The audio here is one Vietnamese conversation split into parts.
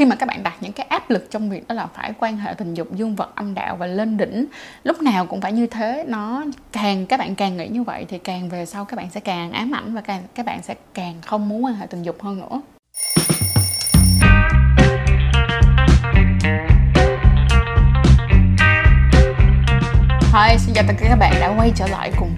khi mà các bạn đặt những cái áp lực trong việc đó là phải quan hệ tình dục dương vật âm đạo và lên đỉnh lúc nào cũng phải như thế. Nó càng các bạn càng nghĩ như vậy thì càng về sau các bạn sẽ càng ám ảnh và càng các bạn sẽ càng không muốn quan hệ tình dục hơn nữa. Hi, xin chào tất cả các bạn đã quay trở lại cùng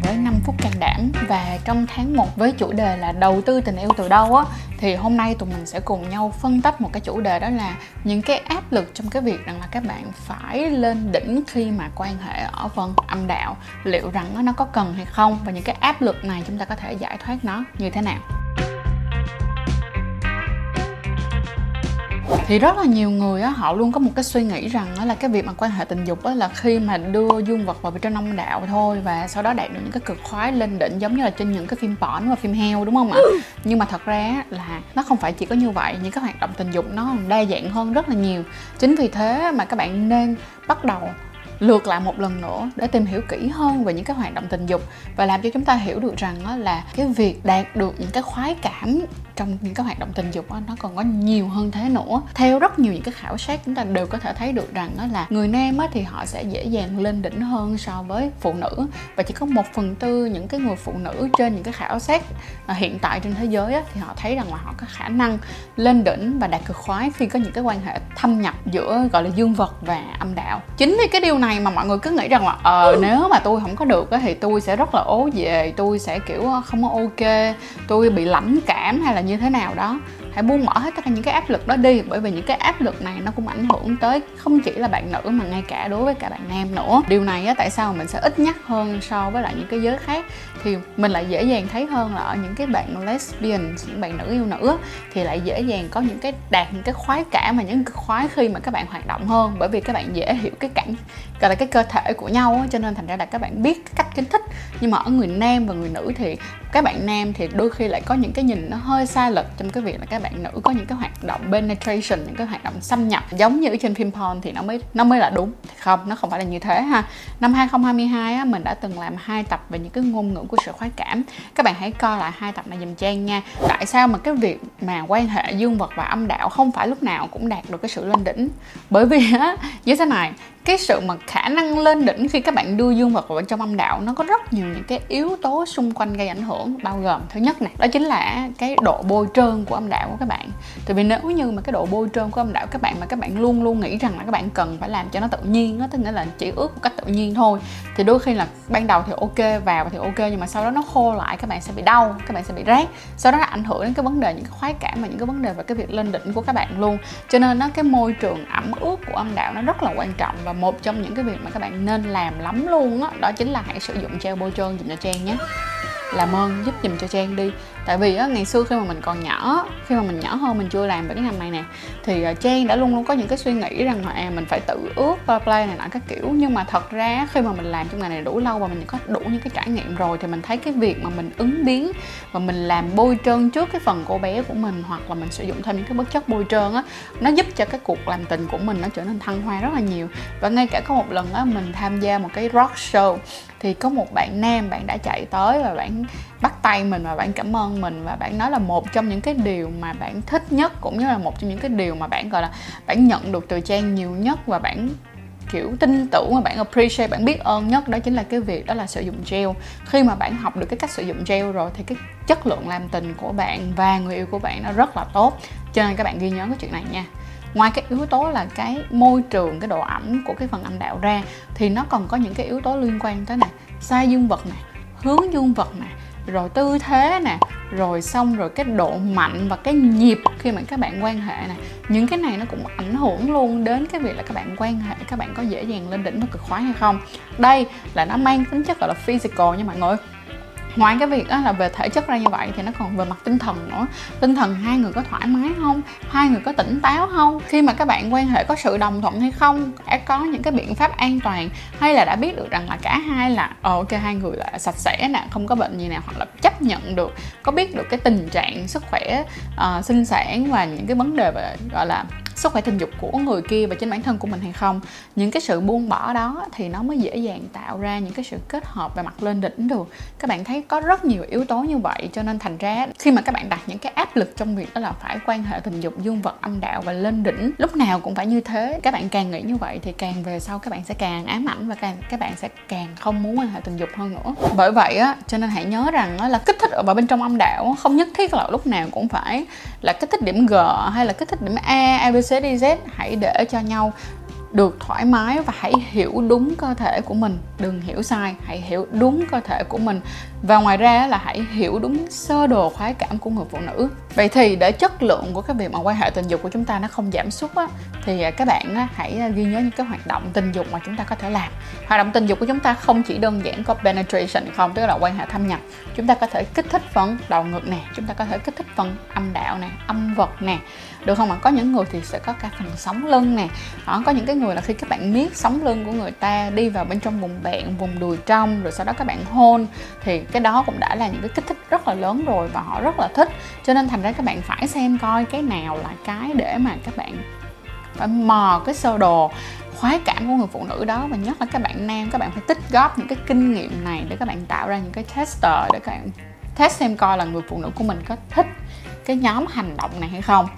Phúc can đảm. Và trong tháng 1 với chủ đề là đầu tư tình yêu từ đâu á, Thì hôm nay tụi mình sẽ cùng nhau phân tích một cái chủ đề đó là Những cái áp lực trong cái việc rằng là các bạn phải lên đỉnh khi mà quan hệ ở phần âm đạo, Liệu rằng nó có cần hay không, Và những cái áp lực này chúng ta có thể giải thoát nó như thế nào. Thì rất là nhiều người á, họ luôn có một cái suy nghĩ rằng đó là cái việc mà quan hệ tình dục á là khi mà đưa dương vật vào trong âm đạo thôi và sau đó đạt được những cái cực khoái lên đỉnh giống như là trên những cái phim porn và phim heo, đúng không ạ? Nhưng mà thật ra là nó không phải chỉ có như vậy, những cái hoạt động tình dục nó đa dạng hơn rất là nhiều. Chính vì thế mà các bạn nên bắt đầu lượt lại một lần nữa để tìm hiểu kỹ hơn về những cái hoạt động tình dục và làm cho chúng ta hiểu được rằng đó là cái việc đạt được những cái khoái cảm trong những cái hoạt động tình dục đó, nó còn có nhiều hơn thế nữa. Theo rất nhiều những cái khảo sát chúng ta đều có thể thấy được rằng đó là người nam á, thì họ sẽ dễ dàng lên đỉnh hơn so với phụ nữ. Và chỉ có một phần tư những cái người phụ nữ trên những cái khảo sát à, hiện tại trên thế giới á, thì họ thấy rằng là họ có khả năng lên đỉnh và đạt cực khoái khi có những cái quan hệ thâm nhập giữa gọi là dương vật và âm đạo. Chính vì cái điều này mà mọi người cứ nghĩ rằng là ờ nếu mà tôi không có được á, thì tôi sẽ rất là ố về tôi sẽ kiểu không có ok tôi bị lãnh cảm hay là như thế nào đó hãy buông bỏ hết tất cả những cái áp lực đó đi, bởi vì những cái áp lực này nó cũng ảnh hưởng tới không chỉ là bạn nữ mà ngay cả đối với cả bạn nam nữa. Điều này á, tại sao mình sẽ ít nhắc hơn so với lại những cái giới khác? Thì mình lại dễ dàng thấy hơn là ở những cái bạn lesbian, những bạn nữ yêu nữ thì lại dễ dàng có những cái đạt những cái khoái cảm và những cái khoái khi mà các bạn hoạt động hơn, bởi vì các bạn dễ hiểu cái cảnh, gọi là cái cơ thể của nhau cho nên thành ra là các bạn biết cái cách kích thích. Nhưng mà ở người nam và người nữ thì các bạn nam thì đôi khi lại có những cái nhìn nó hơi sai lệch trong cái việc là các bạn nữ có những cái hoạt động penetration những cái hoạt động xâm nhập giống như trên phim porn thì nó mới nó mới là đúng. Không nó không phải là như thế ha. Năm 2022 á, mình đã từng làm hai tập về những cái ngôn ngữ của sự khoái cảm. Các bạn hãy coi lại hai tập này dùm trang nha. Tại sao mà cái việc mà quan hệ dương vật và âm đạo không phải lúc nào cũng đạt được cái sự lên đỉnh? Bởi vì á như thế này cái sự mà khả năng lên đỉnh khi các bạn đưa dương vật vào trong âm đạo, nó có rất nhiều những cái yếu tố xung quanh gây ảnh hưởng, bao gồm thứ nhất này, đó chính là cái độ bôi trơn của âm đạo của các bạn. Tại vì nếu như mà cái độ bôi trơn của âm đạo các bạn mà các bạn luôn luôn nghĩ rằng là các bạn cần phải làm cho nó tự nhiên đó tức nghĩa là chỉ ướt một cách tự nhiên thôi, thì đôi khi là ban đầu thì ok, vào thì ok, nhưng mà sau đó nó khô lại, các bạn sẽ bị đau, các bạn sẽ bị rát. Sau đó nó ảnh hưởng đến cái vấn đề, những cái khoái cảm và những cái vấn đề về cái việc lên đỉnh của các bạn luôn. Cho nên nó cái môi trường ẩm ướt của âm đạo nó rất là quan trọng và một trong những cái việc mà các bạn nên làm lắm luôn đó, đó chính là hãy sử dụng gel bôi trơn dùm cho trang nhé. Làm ơn giúp dùm cho trang đi tại vì á, ngày xưa khi mà mình còn nhỏ khi mà mình nhỏ hơn mình chưa làm về cái ngành này nè thì à, trang đã luôn luôn có những cái suy nghĩ rằng là à, mình phải tự ướt play này nọ các kiểu. Nhưng mà thật ra khi mà mình làm trong ngành này đủ lâu và mình có đủ những cái trải nghiệm rồi thì mình thấy cái việc mà mình ứng biến và mình làm bôi trơn trước cái phần cô bé của mình hoặc là mình sử dụng thêm những cái bất chất bôi trơn á nó giúp cho cái cuộc làm tình của mình nó trở nên thăng hoa rất là nhiều. Và ngay cả có một lần á mình tham gia một cái rock show thì có một bạn nam bạn đã chạy tới và bạn bắt tay mình và bạn cảm ơn mình và bạn nói là một trong những cái điều mà bạn thích nhất cũng như là một trong những cái điều mà bạn, gọi là, bạn nhận được từ trang nhiều nhất và bạn, kiểu, tin tưởng mà bạn appreciate, bạn biết ơn nhất đó chính là cái việc đó là sử dụng gel. Khi mà bạn học được cái cách sử dụng gel rồi thì cái chất lượng làm tình của bạn và người yêu của bạn nó rất là tốt. Cho nên các bạn ghi nhớ cái chuyện này nha. Ngoài cái yếu tố là cái môi trường, cái độ ẩm của cái phần âm đạo ra thì nó còn có những cái yếu tố liên quan tới này. Sai dương vật này, hướng dương vật này rồi tư thế nè rồi xong rồi cái độ mạnh và cái nhịp khi mà các bạn quan hệ nè, những cái này nó cũng ảnh hưởng luôn đến cái việc là các bạn quan hệ các bạn có dễ dàng lên đỉnh và cực khoái hay không. Đây là nó mang tính chất gọi là physical nha mọi người ngoài cái việc đó là về thể chất ra như vậy thì nó còn về mặt tinh thần nữa. Tinh thần hai người có thoải mái không? Hai người có tỉnh táo không? Khi mà các bạn quan hệ có sự đồng thuận hay không? Đã có những cái biện pháp an toàn? Hay là đã biết được rằng là cả hai là ờ, ok hai người là sạch sẽ nè không có bệnh gì nào hoặc là chấp nhận được có biết được cái tình trạng sức khỏe uh, sinh sản và những cái vấn đề về gọi là sức khỏe tình dục của người kia và chính bản thân của mình hay không. Những cái sự buông bỏ đó thì nó mới dễ dàng tạo ra những cái sự kết hợp về mặt lên đỉnh được. Các bạn thấy có rất nhiều yếu tố như vậy cho nên thành ra khi mà các bạn đặt những cái áp lực trong việc đó là phải quan hệ tình dục dương vật âm đạo và lên đỉnh lúc nào cũng phải như thế. Các bạn càng nghĩ như vậy thì càng về sau các bạn sẽ càng ám ảnh và càng các bạn sẽ càng không muốn quan hệ tình dục hơn nữa. Bởi vậy á cho nên hãy nhớ rằng là kích thích ở bên trong âm đạo không nhất thiết là lúc nào cũng phải là kích thích điểm G hay là kích thích điểm A, abc B, đi Z hãy để cho nhau được thoải mái và hãy hiểu đúng cơ thể của mình. Đừng hiểu sai hãy hiểu đúng cơ thể của mình. Và ngoài ra là hãy hiểu đúng sơ đồ khoái cảm của người phụ nữ. Vậy thì để chất lượng của cái việc mà quan hệ tình dục của chúng ta nó không giảm sút á thì à, các bạn á, hãy à, ghi nhớ những cái hoạt động tình dục mà chúng ta có thể làm. Hoạt động tình dục của chúng ta không chỉ đơn giản có penetration không tức là quan hệ thâm nhập. Chúng ta có thể kích thích phần đầu ngực nè chúng ta có thể kích thích phần âm đạo nè âm vật nè. Được không ạ? Có những người thì sẽ có cả phần sống lưng nè. Đó có những cái người là khi các bạn miết sống lưng của người ta đi vào bên trong vùng bẹn vùng đùi trong, rồi sau đó các bạn hôn, thì cái đó cũng đã là những cái kích thích rất là lớn rồi và họ rất là thích. Cho nên thành ra các bạn phải xem coi cái nào là cái để mà các bạn phải mò cái sơ đồ, khoái cảm của người phụ nữ đó. Và nhất là các bạn nam, các bạn phải tích góp những cái kinh nghiệm này để các bạn tạo ra những cái tester để các bạn test xem coi là người phụ nữ của mình có thích cái nhóm hành động này hay không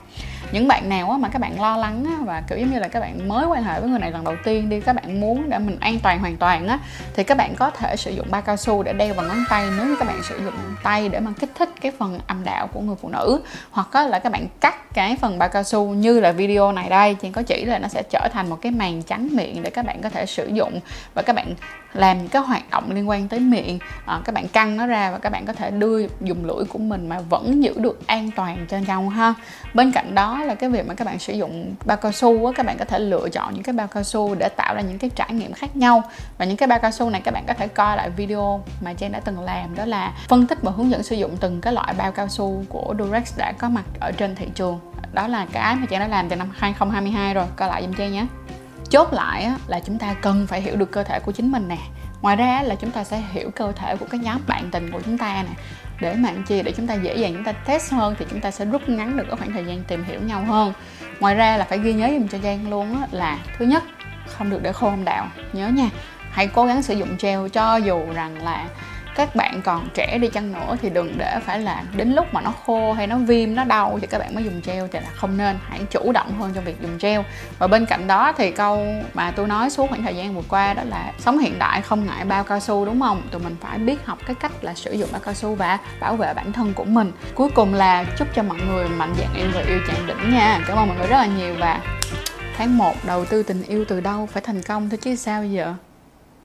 những bạn nào á, mà các bạn lo lắng á, và kiểu giống như là các bạn mới quan hệ với người này lần đầu tiên đi các bạn muốn để mình an toàn hoàn toàn á thì các bạn có thể sử dụng ba cao su để đeo vào ngón tay nếu như các bạn sử dụng tay để mà kích thích cái phần âm đạo của người phụ nữ. Hoặc á, là các bạn cắt cái phần bao cao su như là video này đây chị có chỉ là nó sẽ trở thành một cái màn trắng miệng để các bạn có thể sử dụng và các bạn làm những cái hoạt động liên quan tới miệng. À, các bạn căng nó ra và các bạn có thể đưa dùng lưỡi của mình mà vẫn giữ được an toàn cho nhau ha. Bên cạnh đó là cái việc mà các bạn sử dụng bao cao su á, các bạn có thể lựa chọn những cái bao cao su để tạo ra những cái trải nghiệm khác nhau. Và những cái bao cao su này các bạn có thể coi lại video mà Trang đã từng làm đó là phân tích và hướng dẫn sử dụng từng cái loại bao cao su của Durex đã có mặt ở trên thị trường đó là cái mà Trang đã làm từ năm 2022 rồi, coi lại giùm Trang nhé. Chốt lại là chúng ta cần phải hiểu được cơ thể của chính mình nè. Ngoài ra là chúng ta sẽ hiểu cơ thể của cái nhóm bạn tình của chúng ta nè. Để mà chi? Để chúng ta dễ dàng chúng ta test hơn thì chúng ta sẽ rút ngắn được cái khoảng thời gian tìm hiểu nhau hơn. Ngoài ra là phải ghi nhớ dùm cho Giang luôn á, là thứ nhất, không được để khô âm đạo nhớ nha, hãy cố gắng sử dụng gel cho dù rằng là các bạn còn trẻ đi chăng nữa thì đừng để phải là đến lúc mà nó khô hay nó viêm, nó đau thì các bạn mới dùng gel. Thì là không nên, hãy chủ động hơn trong việc dùng gel. Và bên cạnh đó thì câu mà tôi nói suốt khoảng thời gian vừa qua đó là sống hiện đại không ngại bao cao su, đúng không? Tụi mình phải biết học cái cách là sử dụng bao cao su và bảo vệ bản thân của mình. Cuối cùng là chúc cho mọi người mạnh dạn yêu và yêu chạm đỉnh nha. Cảm ơn mọi người rất là nhiều và tháng 1 đầu tư tình yêu từ đâu phải thành công thôi chứ sao giờ?